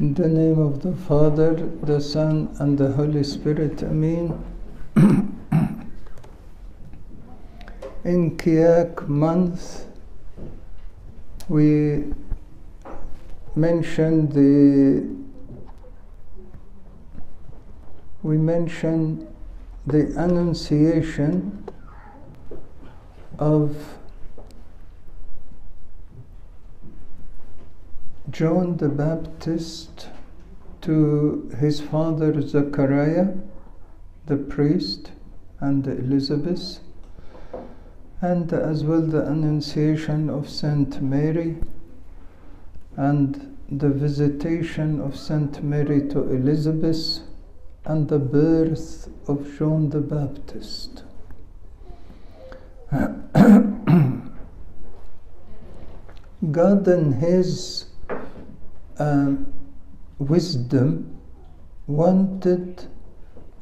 In the name of the Father, the Son, and the Holy Spirit, Amen. In Kiyak month, we mentioned the we mentioned the annunciation of John the Baptist to his father Zechariah, the priest, and Elizabeth, and as well the Annunciation of Saint Mary and the visitation of Saint Mary to Elizabeth and the birth of John the Baptist. God in His uh, wisdom wanted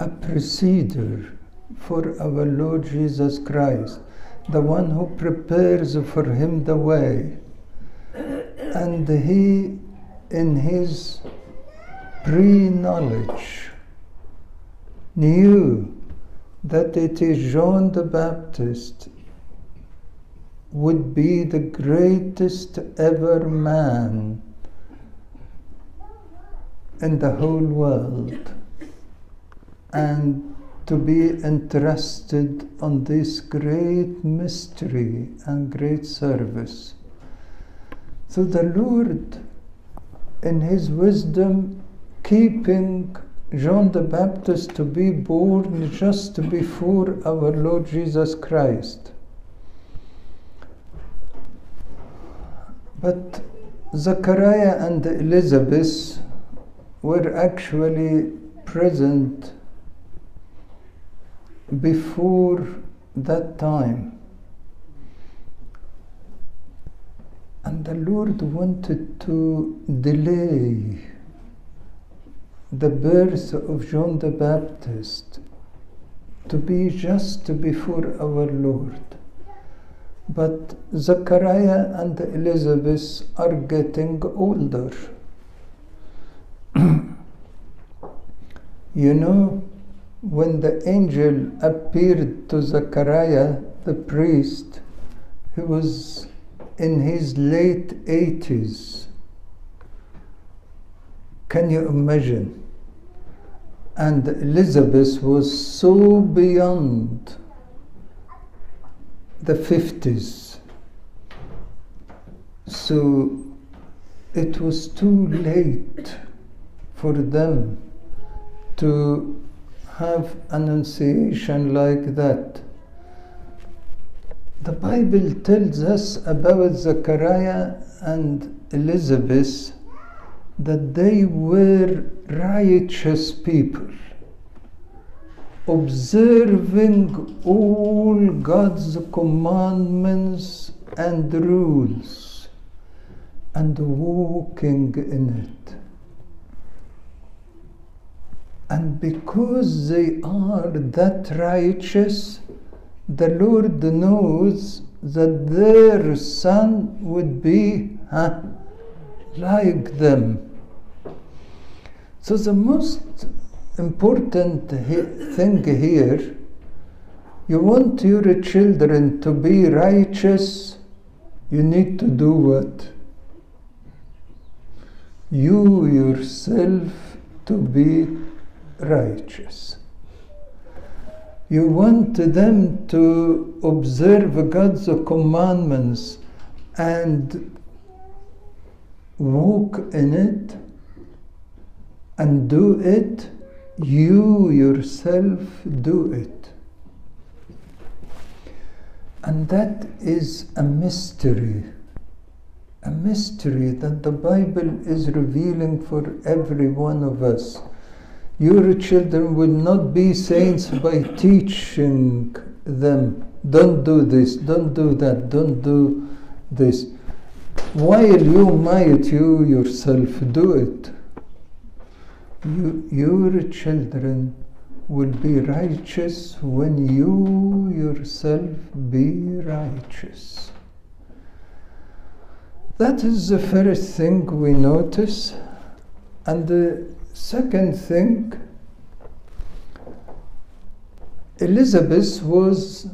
a preceder for our Lord Jesus Christ, the one who prepares for Him the way. And He, in His pre knowledge, knew that it is John the Baptist would be the greatest ever man in the whole world and to be entrusted on this great mystery and great service. So the Lord, in His wisdom, keeping John the Baptist to be born just before our Lord Jesus Christ. But Zechariah and Elizabeth were actually present before that time. And the Lord wanted to delay the birth of John the Baptist to be just before our Lord. But Zechariah and Elizabeth are getting older. You know, when the angel appeared to Zechariah, the priest, he was in his late 80s. Can you imagine? And Elizabeth was so beyond the 50s. So it was too late for them to have annunciation like that. The Bible tells us about Zechariah and Elizabeth that they were righteous people, observing all God's commandments and rules and walking in it. And because they are that righteous, the Lord knows that their son would be huh, like them. So the most important he- thing here, you want your children to be righteous, you need to do what? You yourself to be righteous. You want them to observe God's commandments and walk in it and do it, you yourself do it. And that is a mystery, a mystery that the Bible is revealing for every one of us. Your children will not be saints by teaching them, don't do this, don't do that, don't do this. While you might you yourself do it, you, your children will be righteous when you yourself be righteous. That is the first thing we notice. And the second thing, Elizabeth was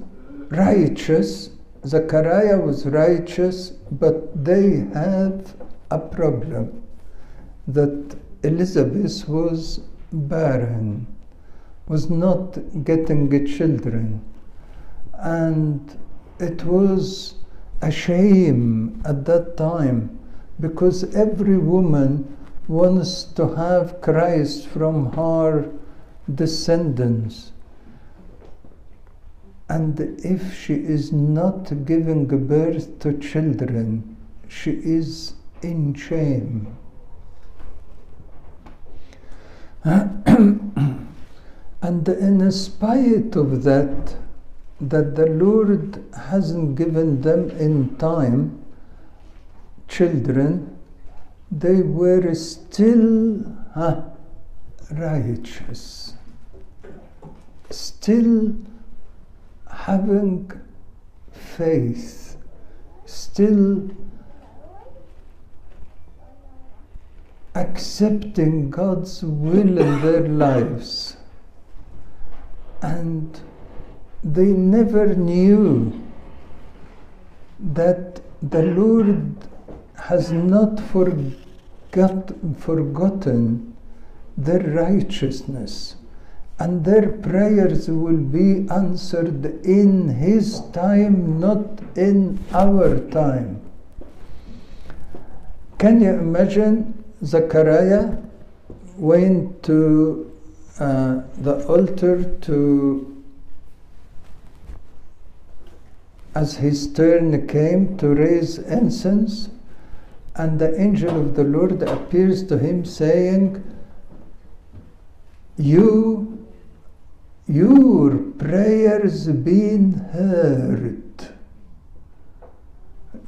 righteous, Zechariah was righteous, but they have a problem that Elizabeth was barren, was not getting children. And it was a shame at that time because every woman wants to have Christ from her descendants. And if she is not giving birth to children, she is in shame. and in spite of that, that the Lord hasn't given them in time children, they were still righteous, still having faith, still accepting God's will in their lives. And they never knew that the Lord has not forgot, forgotten their righteousness and their prayers will be answered in His time, not in our time. Can you imagine Zechariah went to uh, the altar to as his turn came to raise incense, and the angel of the Lord appears to him saying, You, your prayers been heard.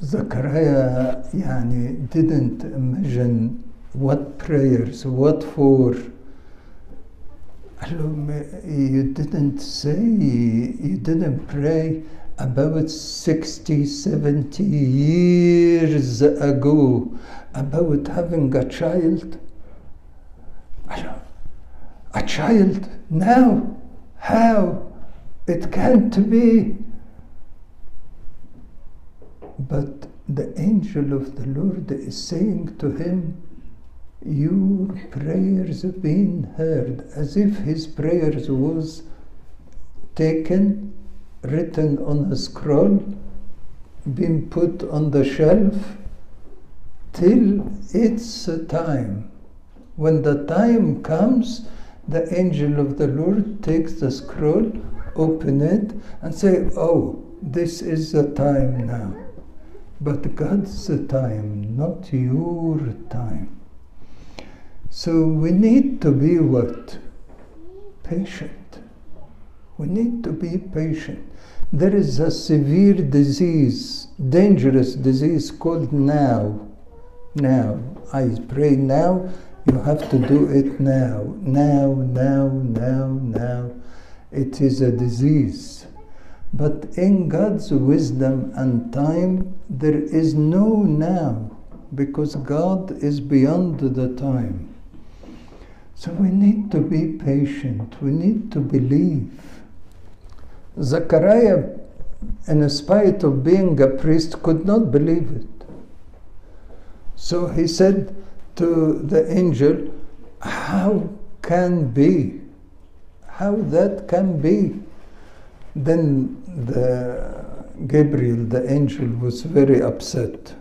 Zechariah yani, didn't imagine what prayers, what for. You didn't say, you didn't pray about 60, 70 years ago about having a child. A child now? How? It can't be. But the angel of the Lord is saying to him, Your prayers have been heard, as if his prayers was taken written on a scroll, been put on the shelf till its time. When the time comes, the angel of the Lord takes the scroll, open it, and say, "Oh, this is the time now." But God's time, not your time. So we need to be what? Patient. We need to be patient. There is a severe disease, dangerous disease called now. Now. I pray now, you have to do it now. Now, now, now, now. It is a disease. But in God's wisdom and time, there is no now, because God is beyond the time. So we need to be patient, we need to believe. Zechariah, in spite of being a priest, could not believe it. So he said to the angel, How can be? How that can be? Then the Gabriel, the angel, was very upset.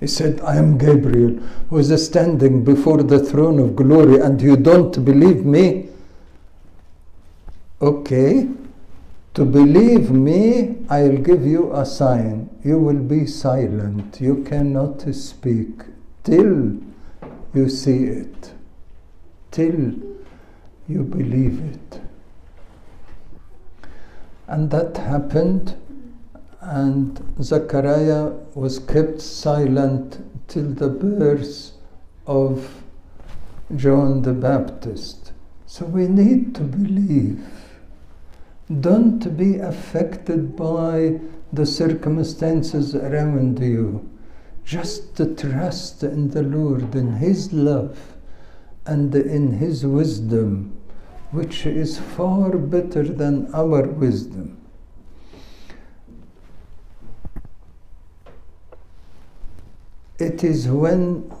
He said, I am Gabriel, who is standing before the throne of glory, and you don't believe me? Okay, to believe me, I'll give you a sign. You will be silent. You cannot speak till you see it, till you believe it. And that happened, and Zechariah was kept silent till the birth of John the Baptist. So we need to believe. Don't be affected by the circumstances around you. Just trust in the Lord, in His love, and in His wisdom, which is far better than our wisdom. It is when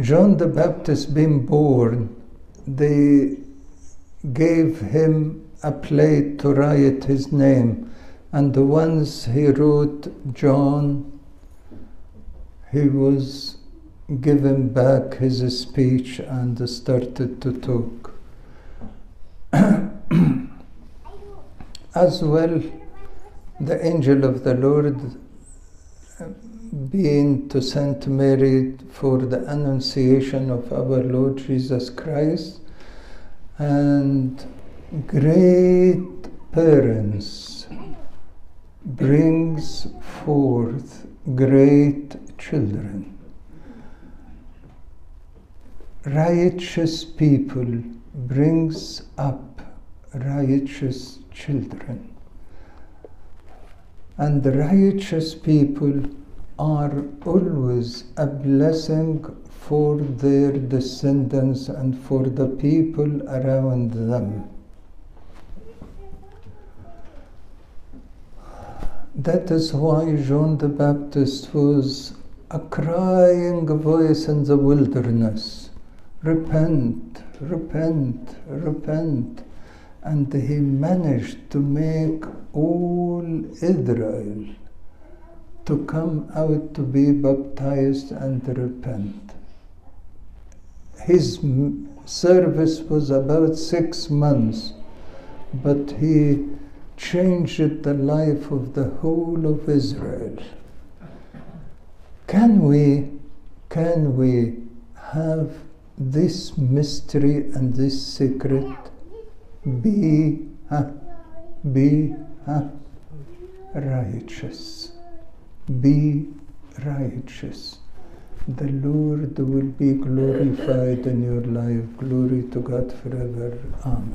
John the Baptist being born, they gave him a plate to write his name, and the ones he wrote John, he was given back his speech and started to talk. As well, the angel of the Lord being to Saint Mary for the Annunciation of our Lord Jesus Christ and great parents brings forth great children. Righteous people brings up righteous children. And righteous people are always a blessing for their descendants and for the people around them. That is why John the Baptist was a crying voice in the wilderness repent, repent, repent. And he managed to make all Israel to come out to be baptized and repent. His service was about six months, but he changed the life of the whole of Israel. Can we, can we have this mystery and this secret be, be righteous? Be righteous. The Lord will be glorified in your life. Glory to God forever. Amen.